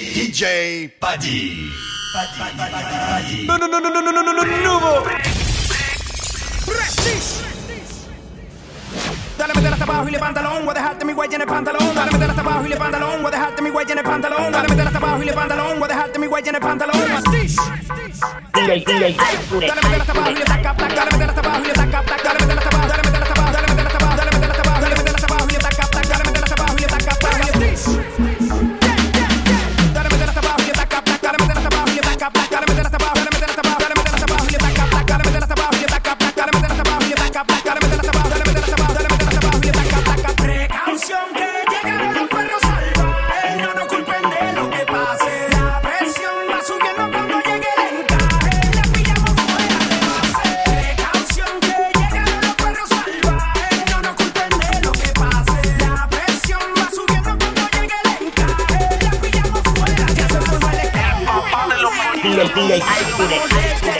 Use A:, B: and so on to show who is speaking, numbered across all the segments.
A: DJ Paddy.
B: No, no, no, no, no, no, no, no, no, nuevo.
C: Dale meter hasta abajo y levanta la voy a dejarte mi huella en el pantalón. Dale meter hasta abajo y levanta la voy a dejarte mi huella en el pantalón. Dale meter hasta abajo y levanta la voy a dejarte mi huella en el pantalón. Dale meter hasta abajo y le taca, dale meter hasta abajo y le taca, dale meter hasta abajo, dale Precaución que DJ High it.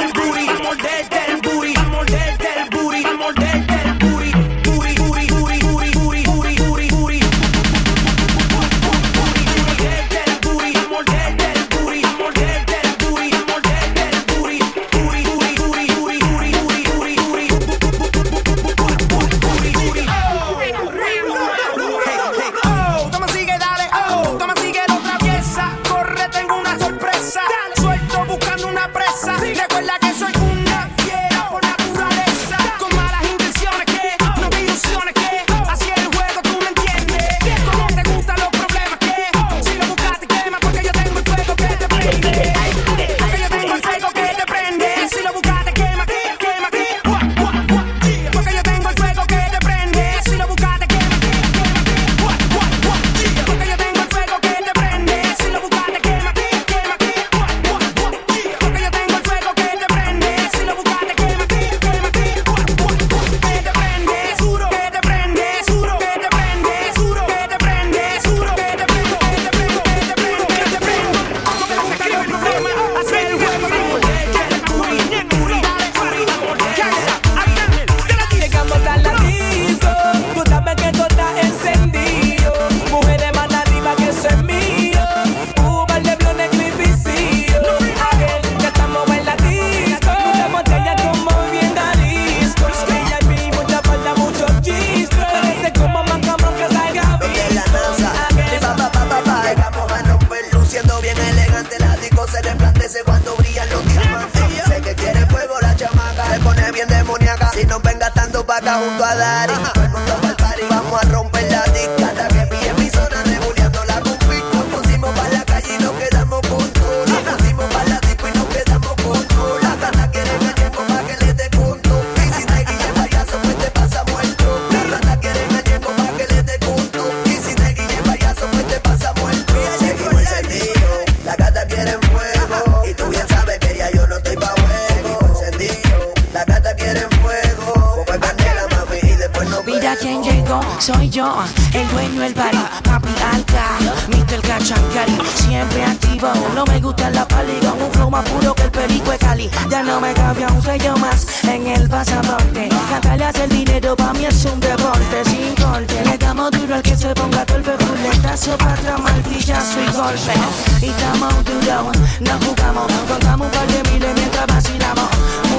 C: yo, el
D: dueño del bar, papi alca, Mr. Gachancari, siempre activo. No me gusta la pali, con un flow más puro que el perico de Cali. Ya no me cabía un sello más en el pasaporte. Cantarle hace el dinero, para mí es un deporte sin corte. Le damos duro al que se ponga torpe, fuletazo para atrás, martillazo y golpe. Y estamos duros, no jugamos, contamos un par de miles mientras vacilamos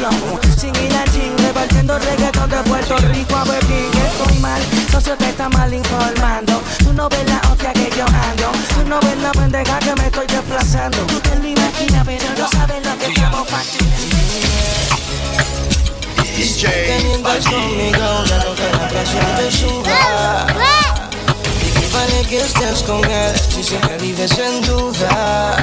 D: flow. Sin ir al gym, repartiendo reggaetón de Puerto Rico a Berlín. Estoy mal, socio te está mal informando. Tú no ves la hostia que yo ando. Tú no ves la pendeja que me estoy desplazando. Tú te lo imaginas, pero no sabes lo que estamos facturando.
A: DJ.
E: Conmigo, ya no qué vale que estés con él si siempre vives en duda?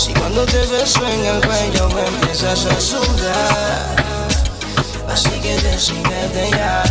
E: Si cuando te beso en el cuello me empiezas a sudar, así que decídete ya.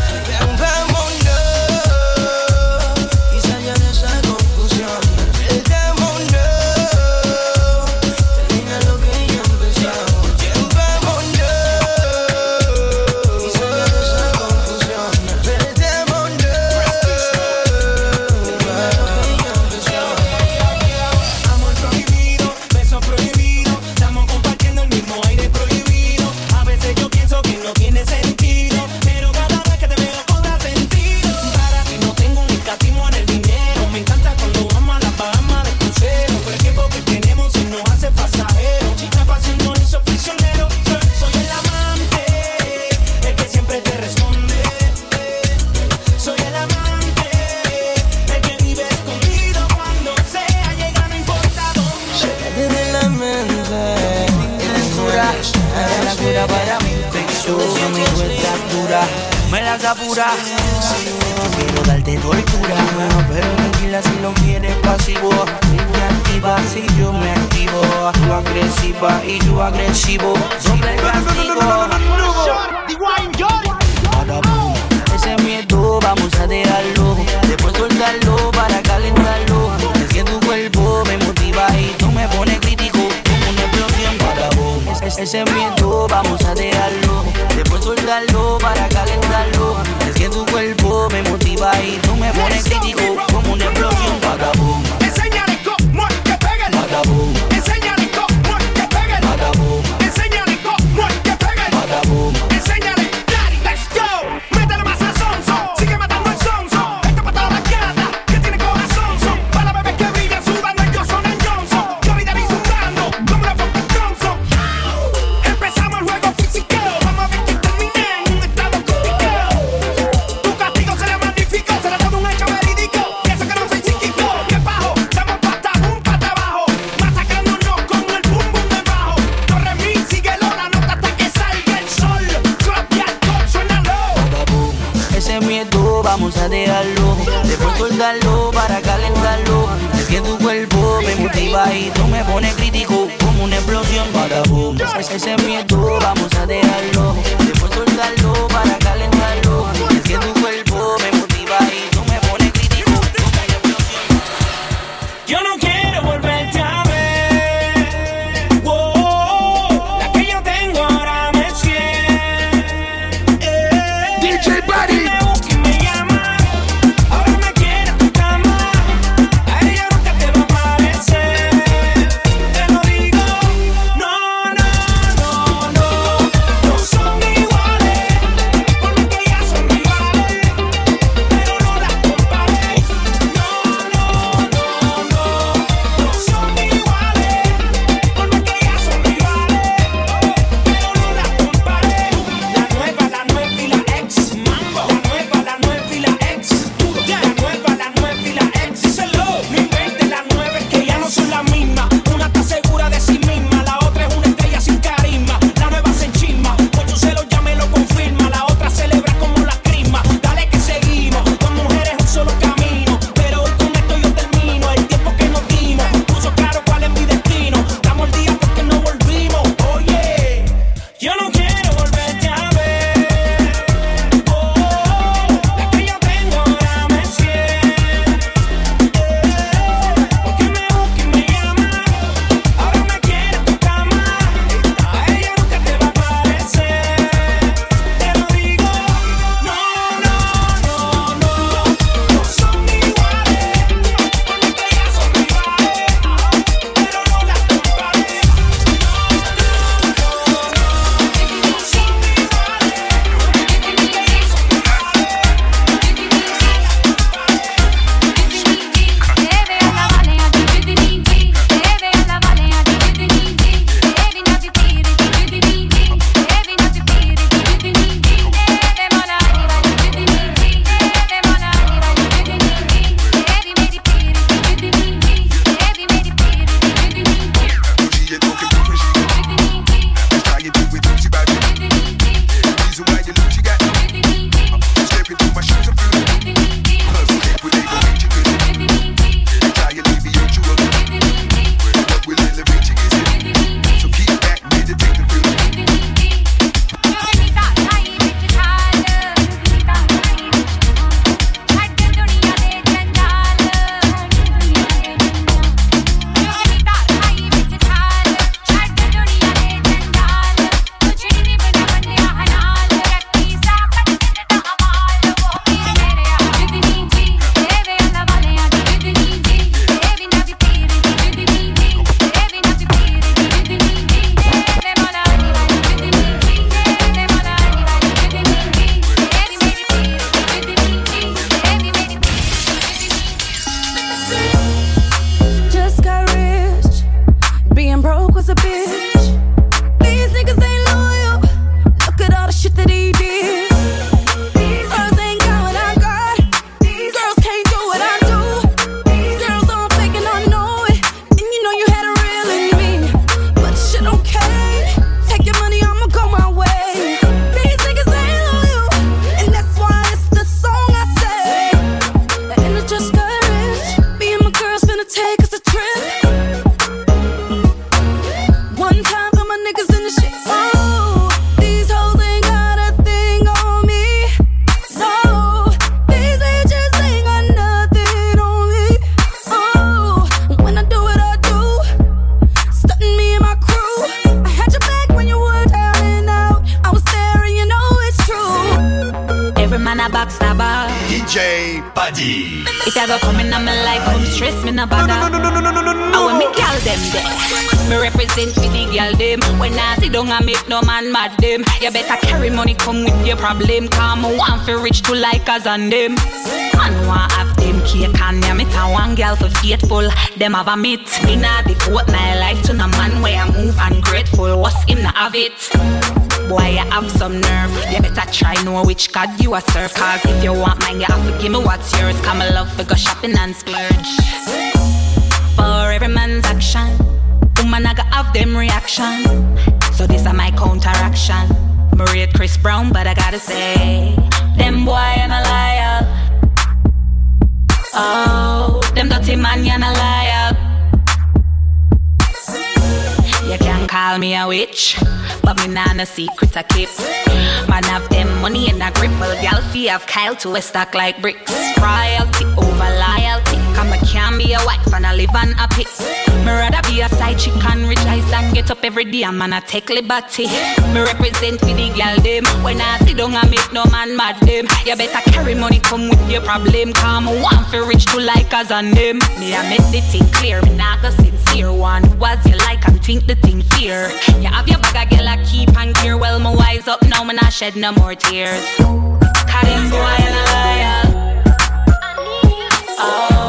F: This, me no bother. And when me gal them there, me represent for the gal them. When I sit down and make no man mad them, you better carry money come with your problem. Come oh, on, for rich to like us and them. Man want have them cake and me meet a one girl for faithful. Them have a meet. Me nah devote my life to no man where I move ungrateful. What's him not have it? Boy, you have some nerve. You better try know which God you are serve. Cause if you want mine, you have to give me what's yours. Come a love for go shopping and splurge. For every man's action, woman I gotta have them reaction. So this is my counteraction. Maria Chris Brown, but I gotta say, them boy and a liar. Oh, them dirty man, you a liar. Call me a witch, but me nah no secret I keep. Man have them money in a grip, well y'all fee have Kyle to a stack like bricks. Royalty over loyalty, come I can be a wife and I live on a pit. Me rather be a side chick and rejoice and get up every day, man I take liberty. Me represent for the girl them, when I sit down and make no man mad them. You better carry money come with your problem, come one for rich to like us and them. Me I make the thing clear, me nah go sincere one. Was you like and think the thing fear? You have your bag of girl I keep and gear, well my wise up now, me not shed no more tears. Cause them boy and a liar. Oh,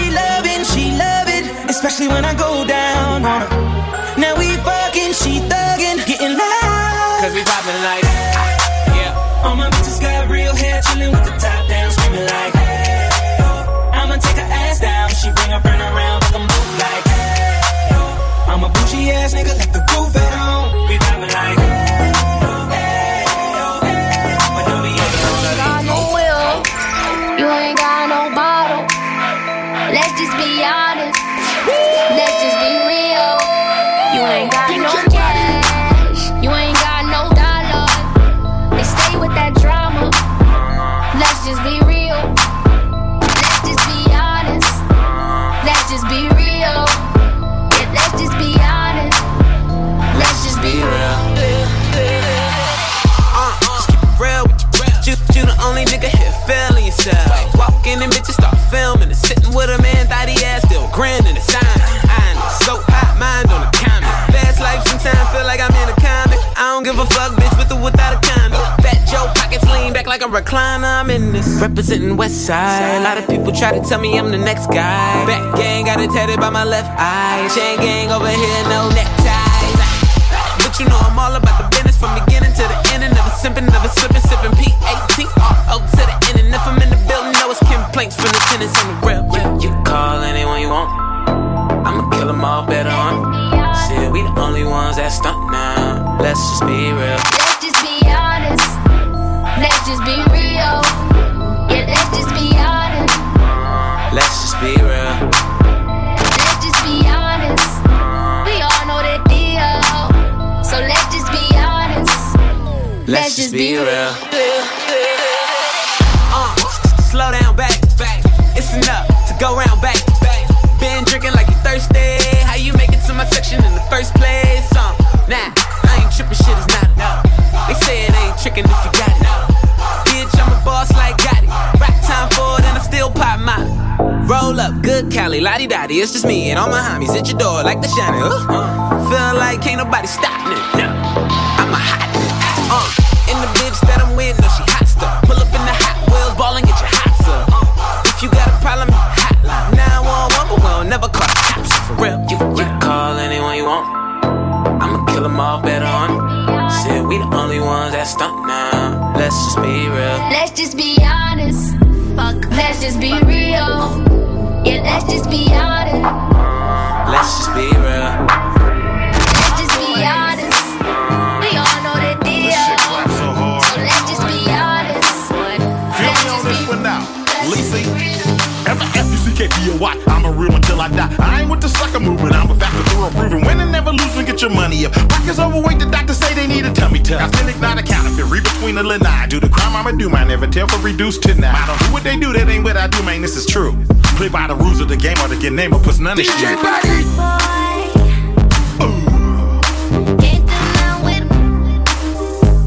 E: Especially when I go down on her. Now we fucking, she thuggin', getting loud. Cause we poppin' like, yeah. All my bitches got real hair, chillin' with the top down, screaming like, I'ma take her ass down. She bring her friend around, fuck 'em move like, I'm a bougie ass nigga, let the
G: recliner. I'm in this. Representing West Side. A lot of people try to tell me I'm the next guy. Back gang got it tatted by my left eye. Chain gang over here, no neckties. But you know I'm all about the business from beginning to the end. And never simping, never slipping, sipping P18 to the end. And if I'm in the building, know it's complaints from the tenants on the real. You, you can call anyone you want. I'ma kill them all better on. Shit, we the only ones that stunt now. Let's just be real.
H: Just be real. Yeah, let's just be honest.
G: Let's just be real.
H: Let's just be honest. We all know that deal. So let's just be honest.
G: Let's just be real. Uh, slow down, back, back. It's enough to go round, back, back. Been drinking like you thirsty. How you make it to my section in the first place? Uh, nah, I ain't tripping, shit is not enough. They say it ain't tricking if you got it. Roll up, good Cali, lottie dottie. It's just me and all my homies at your door like the shiny. Uh, feel like can't nobody stop me. I'm a hot nigga. Uh, and the bitch that I'm with, no, she hot stuff. Pull up in the hot wheels, ball and get your hot up. Uh, if you got a problem, hotline 911, but we'll never call the cops. You, you can call anyone you want. I'ma kill them all better on. Said we the only ones that stunt now. Let's just be real.
H: Let's just be honest. Fuck. Let's just be real. Let's just be honest.
G: Let's just be real.
H: Let's just be honest. We all know the deal.
I: So hard.
H: So let's just be honest.
I: Feel me on this one now.
H: let's just
I: Listen.
H: be real.
I: F-U-C-K-P-O-Y. I'm a real until I die. I ain't with the sucker movement. I'm a factor through improving. Win and never lose and get your money up. Pockets overweight. The doctors say they need a tummy tuck. Authentic, not a counterfeit. Read between the lanai. Do the crime I'ma do. I never tell for reduced to now. I don't do what they do. That ain't what I do, man. This is true. Play by the rules of the game or to get name or puts none of shit.
H: Boy, do nothing with.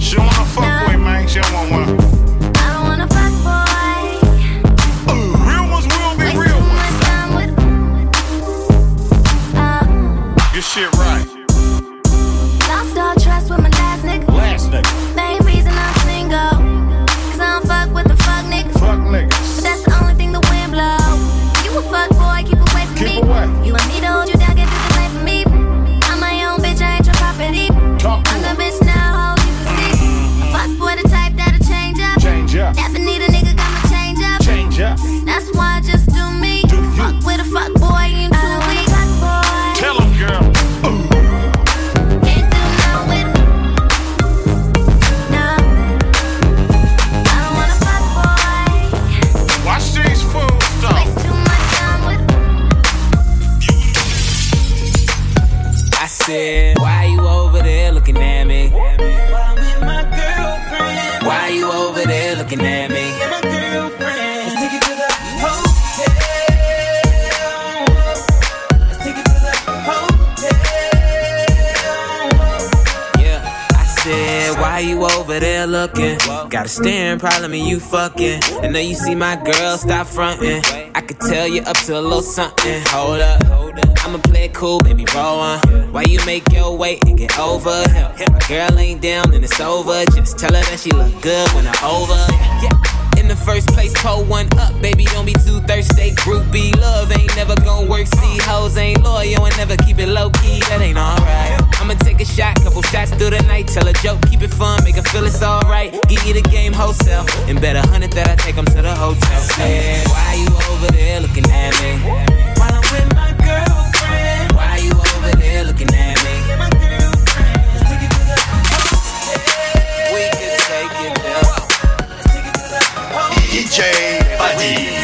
I: She don't wanna fuck with man. She don't want one.
H: My
I: girl,
G: stop frontin'. I could tell you up to a little something. Hold up, I'ma play it cool, baby, roll on. Why you make your way and get over? My girl ain't down, and it's over. Just tell her that she look good when I'm over. In the first place, pull one up, baby. Don't be too thirsty. Groupie love ain't never gonna work. See, hoes ain't loyal and never keep it low key. That ain't alright. A shot, couple shots through the night. Tell a joke, keep it fun, make her feel it's alright. Give you the game wholesale, and bet a hundred that I take them to the hotel. Why you over there looking at me?
J: While I'm with my girlfriend.
G: Why you over there looking at me? We can take it there.
I: DJ
H: Badi.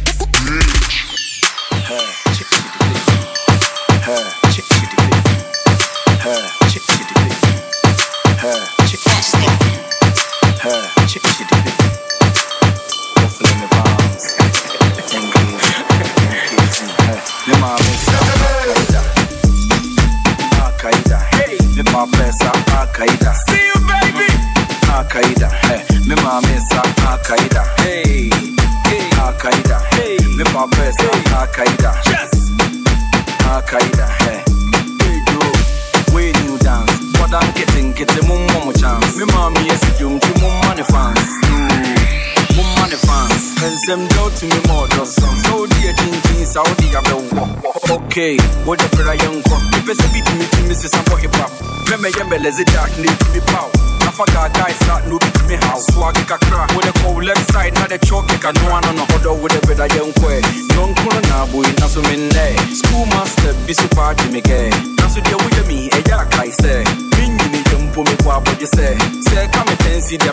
K: okay what the one. If the person beat me to miss some what you pop. Me me yembe lezi dark need to be pow
J: afa ga guys that no beat me how swag kakra with a cold left side na the chalk ka no one on the hodo with a fira yanko e non kuno na boy na so me ne school master bisu party me ke na so dia with me e ya I say Ni jumpo me kwa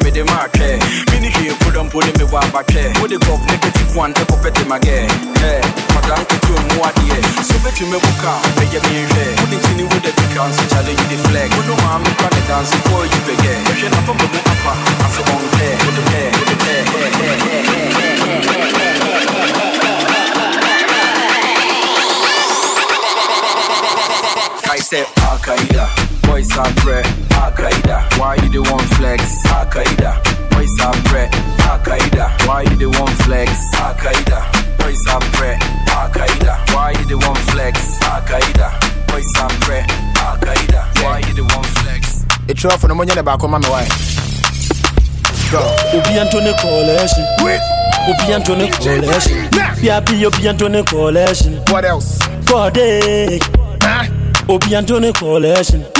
J: me the market. Minni here put on me negative. So me the flag. No dance you on. I said Al Qaeda, boys are bread, Al Qaeda. Why you the one flex? Al Qaeda, boys are bread, Al Qaeda. Why you the one flex? Al Qaeda, boys are bread, Al Qaeda. Why you the one flex? Al Qaeda, boys are bread, Al Qaeda. Why you the one flex?
L: It's off for the money back on my wife. Go.
M: Obi Anthony Coalition. Obi Anthony Coalition. Piapi Obi Anthony Coalition.
L: What else?
M: Corday. Obi Anthony Coalition. Obi Anthony Coalition.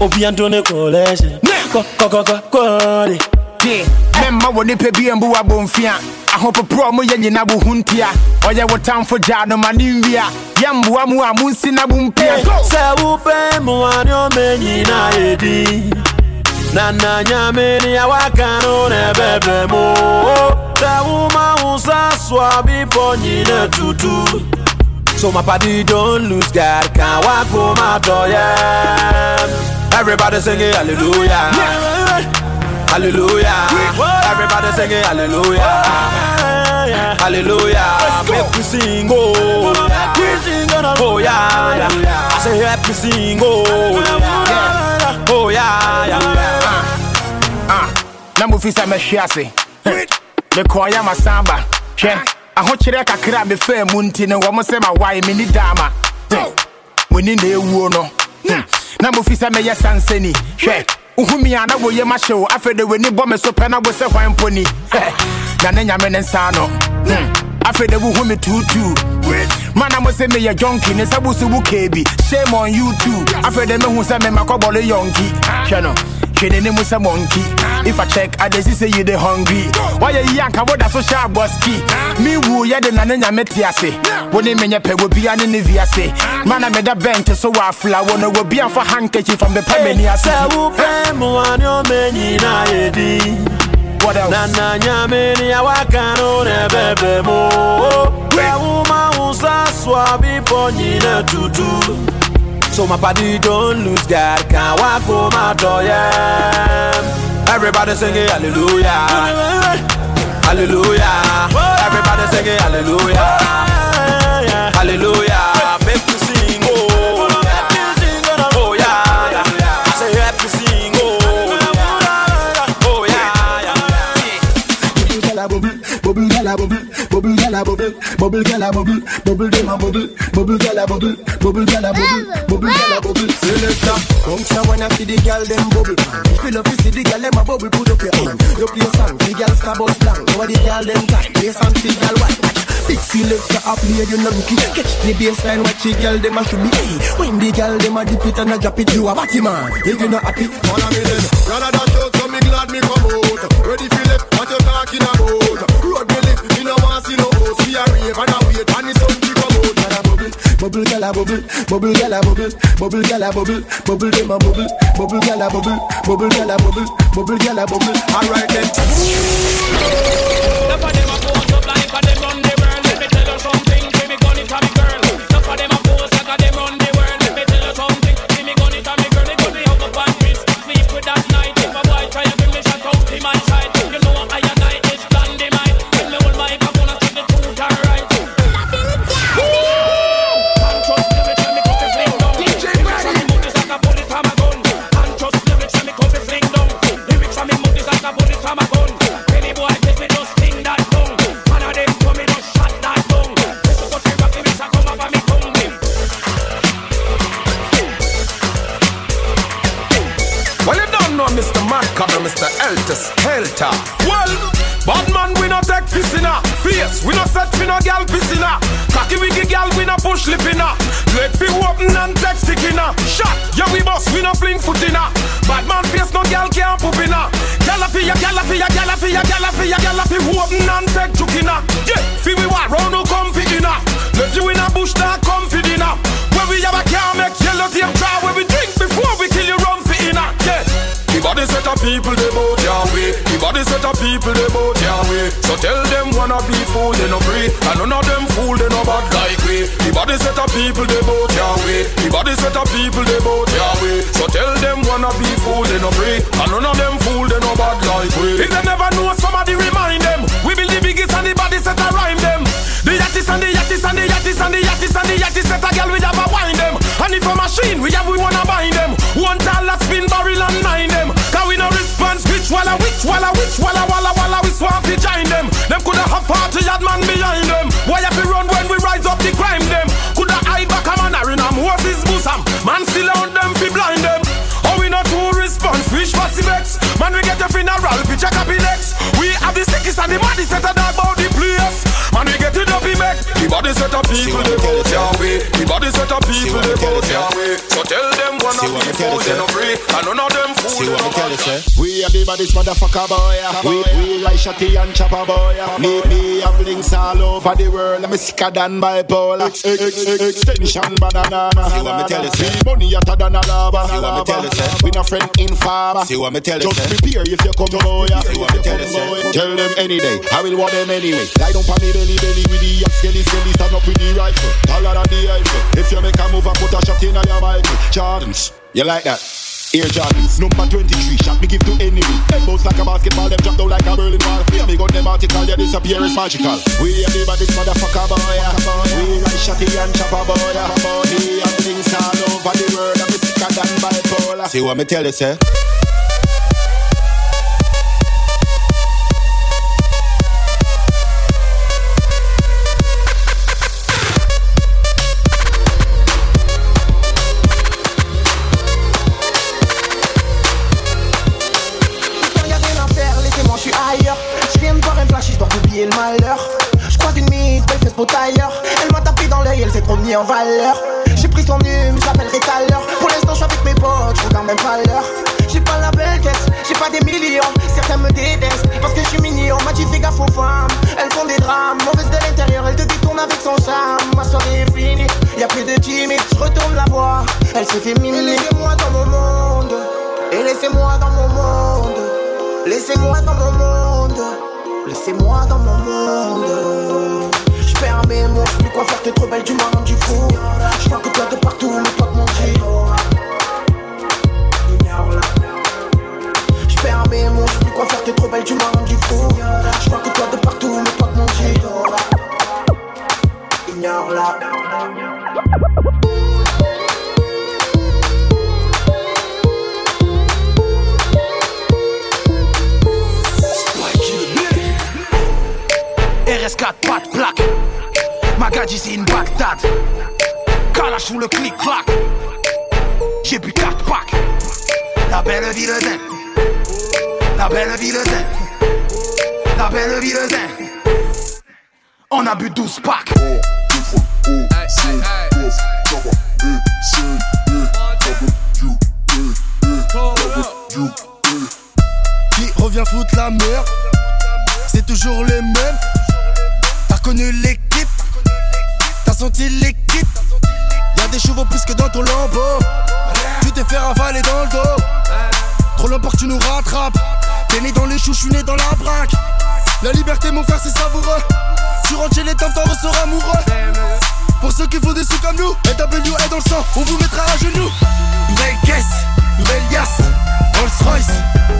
M: Obi Anthony Coalition. Ko ko ko ko Corday.
L: Yeah, memma wɔ nipa bi mbu abɔmfia ahopoporɔ mo yɛ nyina bo ho ntia ɔyɛ wo tamfo gyaa no ma ne nwia yɛmboa mu a monsi na bo mpia
M: Sɛ wopɛ mmoane ɔma ɛdi yɛdi na na nyame ne awaka no na ɛbɛbrɛ mu sɛ woma wo sa soa bepɔ nyina tutu So my party don't lose God, can't walk home out yeah. Everybody singing hallelujah, hallelujah. Everybody singing hallelujah, hallelujah. Make we sing, oh, oh yeah, yeah. I say help me sing, oh, yeah, oh yeah, yeah.
L: Ah, na mofi sɛ mɛhwe ase mekɔɔyɛ masamba hwɛ ahokyerɛ kakra a mefaa mu nti no wɔ mo sɛ mawae menni daama moni na ɛwuo no. Na mofi sɛ mɛyɛ sansani hwɛ wohumi a na woyɛ mahyɛ wo. Afei de w'ani bɔ me so pɛ na wo sɛ hwan mponi na ne nyame ne nsa no. Afei de wohu me tuutuu mana mo sɛ meyɛ jonki ne sɛ wo so wo keebi shame on you too. Afei de mehu sɛ memakɔbɔle yɔnki hwɛ ah. no hwɛ n'anim sɛ monkey. If i check i see say you dey hungry. Why wayɛ yi anka woda so hyɛ abɔski me wu yɛde na ne nyame te ase wo ne menyɛ pɛ wobia ne ne viase mana meda bɛnte so wɔ afla wo no wobia mfa handkerchief mbɛpɛ m'ani ase
M: Sɛ wopɛ mmoa ne ɔma nyinaa yɛdi
L: What else?
M: na na nyame ne awaka no na ɛbɛbrɛ mu sɛ woma wo sa soa bepɔ nyina tutu So my body don't lose God, can't walk home out yeah. Everybody singing hallelujah, hallelujah. Everybody singing hallelujah, hallelujah. I make me sing, oh, oh yeah, yeah. I say me sing, oh, oh yeah, yeah.
N: Bubble gala bubble, bubble gala bubble, bubble gala bubble, bubble dem a bubble, bubble gala bubble, bubble gala bubble, bubble gala bubble. Selector, come say when I see the girl them bubble, feel up you see the girl them a bubble, put up your hand. You play a song, the girl star bust blank, over the girl them tight, play song, the girl white. Big selector up here, you know rookie. Catch the baseline, watch the girl them a should be. Hey, when the girl them a dip it and a drop it, you a batty man. If you not happy, follow me then. Rather dash out, so me glad me come out. Ready left, what you talking about? Road me lift, no want see no host. We a rave and a wait, and the sun to come out. Gala bubble, bubble gala bubble, bubble gala bubble, bubble gala bubble, bubble dem a bubble, bubble gala bubble, bubble gala bubble, bubble gala bubble. Alright then.
O: Well, helter skelter. Well, bad man, we no take piscina. face. we no set for no gal piscina. Cocky wiggy gal, we no push lipina. Leg fi open and text stickina. Shot, yeah we boss, we no fling footina. Bad man face, no gal can't poopina. Gal a fi ya, gal a fi ya, gal a fi ya, gal a fi ya, gal a fi open and take jukina. Wanna be fool they no free. And none of them fool they no bad like we. The body set of people they bout Yahweh The body set of people they bout Yahweh So tell them wanna be fool they no free. And none of them fool they no bad like we. If they never know somebody remind them. We build the biggest and the body set a rhyme them. The yattis and the yattis and the yattis and the yattis and the yattis set a girl we have a wind them. And if a machine we have we wanna bind them. One tall a spin barrel and nine them. Cause we no response which walla which walla which walla walla walla we swamp join Them coulda have 40 yard man behind them. Why have to run when we rise up the crime them? Coulda hide back a man in a Moses bosom Man still out them fi blind them. Oh we no two response. Which fussy vex Man we get a funeral picture copy next We have the sickest and the maddest set a dog about the place Man we get it up in back The body set up people they bout Yahweh The body set up people they bout Yahweh So tell them one of the fool they no free And none of them fool
N: See what me tell you, say? We are the baddest motherfucker boy. We we like shotty and chopper boy. yeah. Me me have links all over the world. I'm sicker than bipolar. Ex- ex- ex- Extension banana.
P: See what me tell you, say?
N: Money hotter than a lava.
P: See what me tell you, say?
N: We no friend in farmer.
P: See what me tell you,
N: Just prepare if you come boy.
P: See what me tell you, say?
N: Tell them any day. I will want them anyway. Lie down on me belly belly with the yak skelly skelly. Stand up with the rifle. Taller than the Eiffel. If you make a move, I put a shot in your Michael. Jordans. You like that? Air Jordans, number 23, shot me give to enemy. Them bounce like a basketball, them drop down like a Berlin wall. And me gun them article, their disappearance magical. We are the baddest motherfucker boy. yeah. We like shotty and chopper boy. yeah. We have things all over the world, we sicker than bipolar.
P: See what me tell you?
Q: Quand en valeur. J'ai pris son hume, je l'appellerai tout l'heure. Pour l'instant, je suis avec mes potes, je regarde même pas l'heure. J'ai pas la belle caisse, j'ai pas des millions. Certains me détestent parce que je suis mignon. M'a dit fais gaffe aux femmes, elles font des drames. Mauvaise de l'intérieur, elle te détourne avec son charme. Ma soirée est finie, y a plus de timide, je retourne la voir. Elle s'est féminine. Laissez-moi dans mon monde, et laissez-moi dans mon monde. Laissez-moi dans mon monde, laissez-moi dans mon monde. Perds mes mots, plus quoi faire, t'es trop belle, tu m'as rendu fou. Je vois que toi de partout, mais toi de mon. Je perds mes mots, plus quoi faire, t'es trop belle, tu m'as rendu fou. Je vois que toi de partout, mais toi de mon. Ignore-la.
L: Magadji, c'est une Bagdad. Kalash sous le clic-clac. J'ai bu 4 packs. La belle ville zen. La belle ville zen. La belle ville zen. On a bu 12 packs.
R: Qui revient foutre la merde C'est toujours les mêmes T'as reconnu l'équipe L'équipe Y'a des chevaux plus que dans ton lambeau. Tu t'es fait ravaler dans le dos. Trop long pour que tu nous rattrapes. T'es né dans les choux, je suis né dans la braque. La liberté mon frère c'est savoureux. Tu rentres chez les temps t'en ressors amoureux. Pour ceux qui font des sous comme nous NW est dans le sang, on vous mettra à genoux. Nouvelle caisse, nouvelle liasse. Rolls Royce,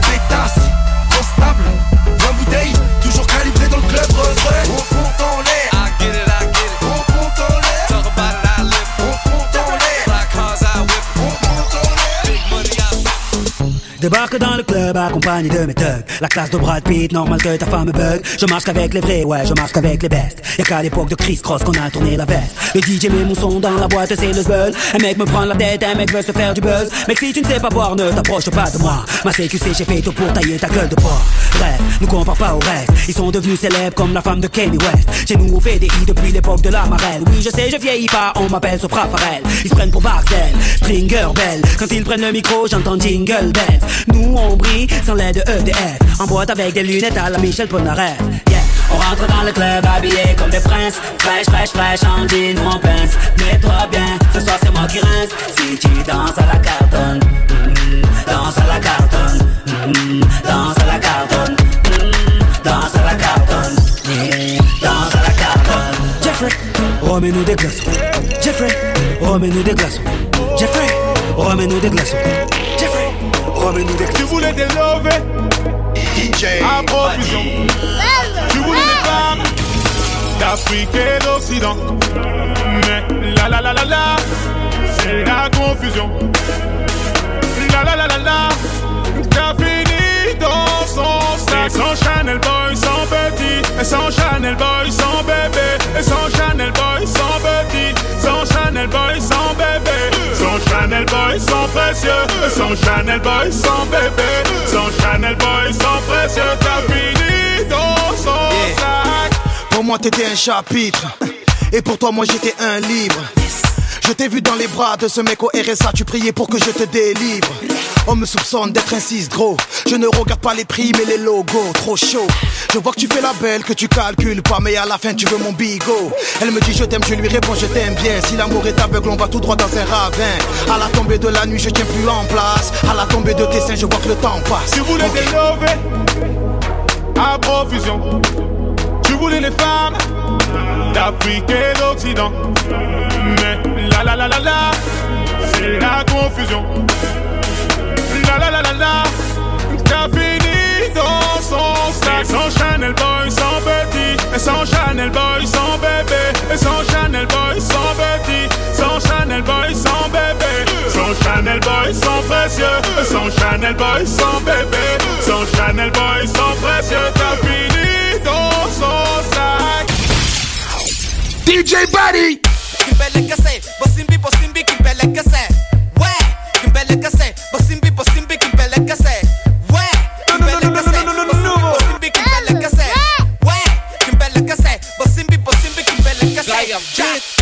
R: pétasse Constable, 20 bouteilles Toujours calibré dans le club Rolls Royce On compte en l'air
S: Débarque dans le club accompagné de mes thugs. La classe de Brad Pitt, normal que ta femme bug. Je marche qu'avec les vrais, ouais je marche qu'avec les bestes Y'a qu'à l'époque de Chris Cross qu'on a tourné la veste. Le DJ met mon son dans la boîte, c'est le buzz Un mec me prend la tête, un mec veut se faire du buzz. Mec si tu ne sais pas boire, ne t'approche pas de moi. Ma CQC j'ai fait tout pour tailler ta gueule de porc Nous compare pas au reste Ils sont devenus célèbres comme la femme de Kanye West Chez nous on fait des hits depuis l'époque de la marelle Oui je sais je vieillis pas, on m'appelle Sopra Farel Ils se prennent pour Barcel, Stringer Bell Quand ils prennent le micro j'entends Jingle Bells Nous on brille sans l'aide de EDF. En boîte avec des lunettes à la Michel Polnareff. Yeah. On rentre dans le club habillé comme des princes. Fraîche, fraîche, fraîche, en jean ou en pince. Mets-toi bien, ce soir c'est moi qui rince. Si tu danses à la cartonne, mm, danse à la cartonne, mm, Jeffrey, remets-nous des glaçons. Jeffrey, remets-nous des glaçons. Jeffrey, remets-nous des glaçons. Jeffrey, remets-nous des glaçons.
A: Tu voulais des lovés DJ à profusion. Tu voulais des femmes d'Afrique et d'Occident. Mais la la la la la, c'est la confusion. La la la la la, t'as sac. Sans Chanel Boy, sans petit. Et sans Chanel Boy, sans bébé. Et sans Chanel Boy, sans petit. Sans Chanel Boy, sans bébé. Sans Chanel Boy, sans précieux. Et sans Chanel Boy, sans bébé. Sans Chanel Boy, sans précieux. T'as fini dans son sac.
R: Pour moi, t'étais un chapitre. Et pour toi, moi, j'étais un livre. Je t'ai vu dans les bras de ce mec au RSA, tu priais pour que je te délivre. On me soupçonne d'être un gros. Je ne regarde pas les prix mais les logos, trop chaud. Je vois que tu fais la belle, que tu calcules pas, mais à la fin tu veux mon bigot. Elle me dit je t'aime, je lui réponds je t'aime bien. Si l'amour est aveugle, on va tout droit dans un ravin. À la tombée de la nuit, je tiens plus en place. À la tombée de tes seins, je vois que le temps passe.
A: Tu voulais des lovés à profusion. Tu voulais les femmes d'Afrique et d'Occident. Mais la la la la la, c'est la confusion. La la la la la, t'as fini dans son sac. Et sans Chanel Boy, sans petit. Et sans Chanel Boy, sans bébé. Et sans Chanel Boy, sans petit. Sans Chanel Boy, sans bébé. Sans Chanel Boy, sans précieux. Sans Chanel Boy, sans bébé. Sans Chanel Boy, sans précieux. T'as fini dans son sac.
L: DJ Badi!
T: Kimpelekese, bosimbi bosimbi kimpelekese. Ouais, kimpelekese, bosimbi bosimbi kimpelekese. Ouais, kimpelekese, bosimbi bosimbi kimpelekese. Ouais, kimpelekese, bosimbi bosimbi kimpelekese.